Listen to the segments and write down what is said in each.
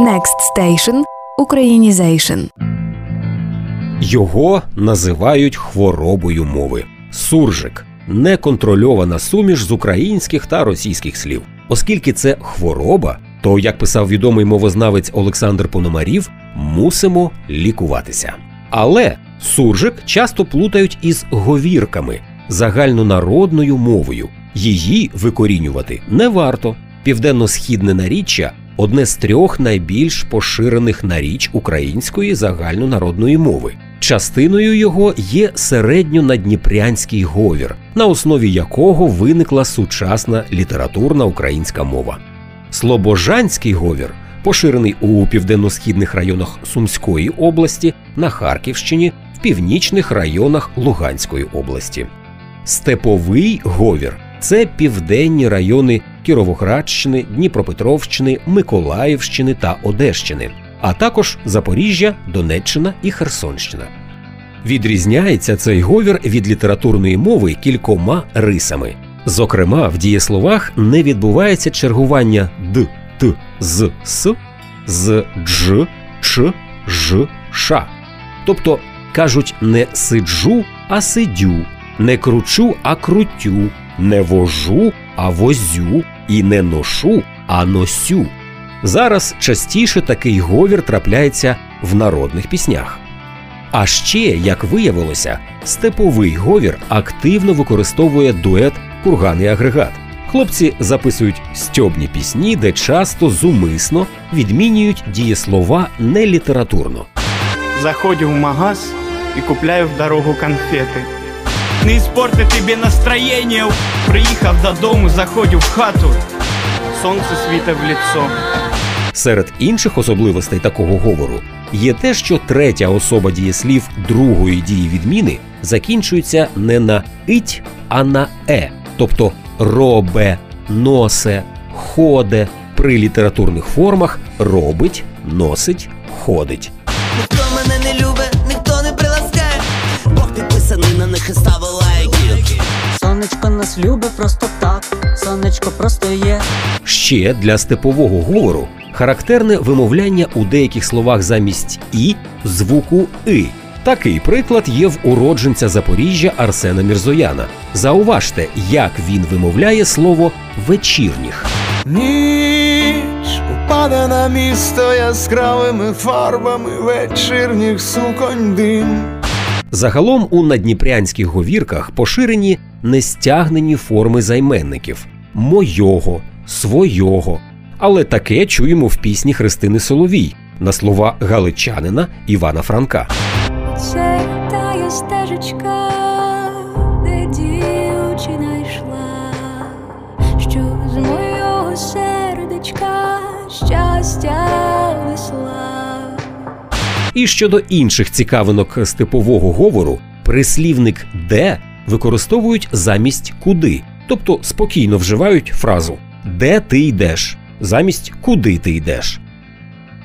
Next Station – Українізейшн. Його називають хворобою мови. Суржик неконтрольована суміш з українських та російських слів. Оскільки це хвороба, то, як писав відомий мовознавець Олександр Пономарів, мусимо лікуватися. Але суржик часто плутають із говірками загальнонародною мовою. Її викорінювати не варто. Південно-східне наріччя одне з трьох найбільш поширених наріч української загальнонародної мови. Частиною його є середньонадніпрянський говір, на основі якого виникла сучасна літературна українська мова. Слобожанський говір поширений у південно-східних районах Сумської області, на Харківщині, в північних районах Луганської області. Степовий говір це південні райони Кіровоградщини, Дніпропетровщини, Миколаївщини та Одещини, а також Запоріжжя, Донеччина і Херсонщина. Відрізняється цей говір від літературної мови кількома рисами. Зокрема, в дієсловах не відбувається чергування д, т, з, с з дж, ч, ж, ша. Тобто кажуть не сиджу, а сидю, не кручу, а крутю, не вожу, а возю, і не ношу, а носю. Зараз частіше такий говір трапляється в народних піснях. А ще, як виявилося, степовий говір активно використовує дует курган агрегат. Хлопці записують стьобні пісні, де часто зумисно відмінюють дієслова нелітературно. Заходжу в магаз і купляю в дорогу конфети. Не іспорти тобі настроєння. Приїхав додому, заходжу в хату. Сонце світе в ліцо. Серед інших особливостей такого говору є те, що третя особа дієслів другої дії відміни закінчується не на ить, а на е, тобто робе, носе, ходе при літературних формах робить, носить, ходить. Просто є. Ще для степового говору характерне вимовляння у деяких словах замість і звуку и. Такий приклад є в уродженця Запоріжжя Арсена Мірзояна. Зауважте, як він вимовляє слово вечірніх. Ніч упаде на місто яскравими фарбами вечірніх суконь дим. Загалом у надніпрянських говірках поширені нестягнені форми займенників мойого, свойого. Але таке чуємо в пісні Христини Соловій на слова галичанина Івана Франка. Це тая стежечка, де дівчина йшла, що з мого сердечка щастя несла. І щодо інших цікавинок степового говору, прислівник де використовують замість куди, тобто спокійно вживають фразу де ти йдеш замість куди ти йдеш.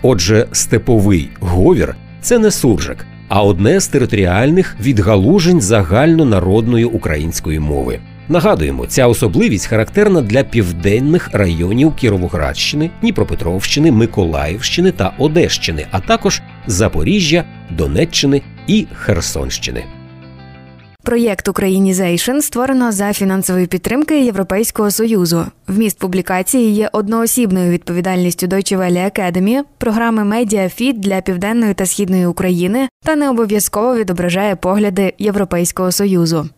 Отже, степовий говір це не суржик, а одне з територіальних відгалужень загальнонародної української мови. Нагадуємо, ця особливість характерна для південних районів Кіровоградщини, Дніпропетровщини, Миколаївщини та Одещини, а також Запоріжжя, Донеччини і Херсонщини. Проєкт Українізейшн створено за фінансової підтримки Європейського союзу. Вміст публікації є одноосібною відповідальністю Deutsche Welle Akademie, програми Медіафіт для південної та східної України та не обов'язково відображає погляди Європейського союзу.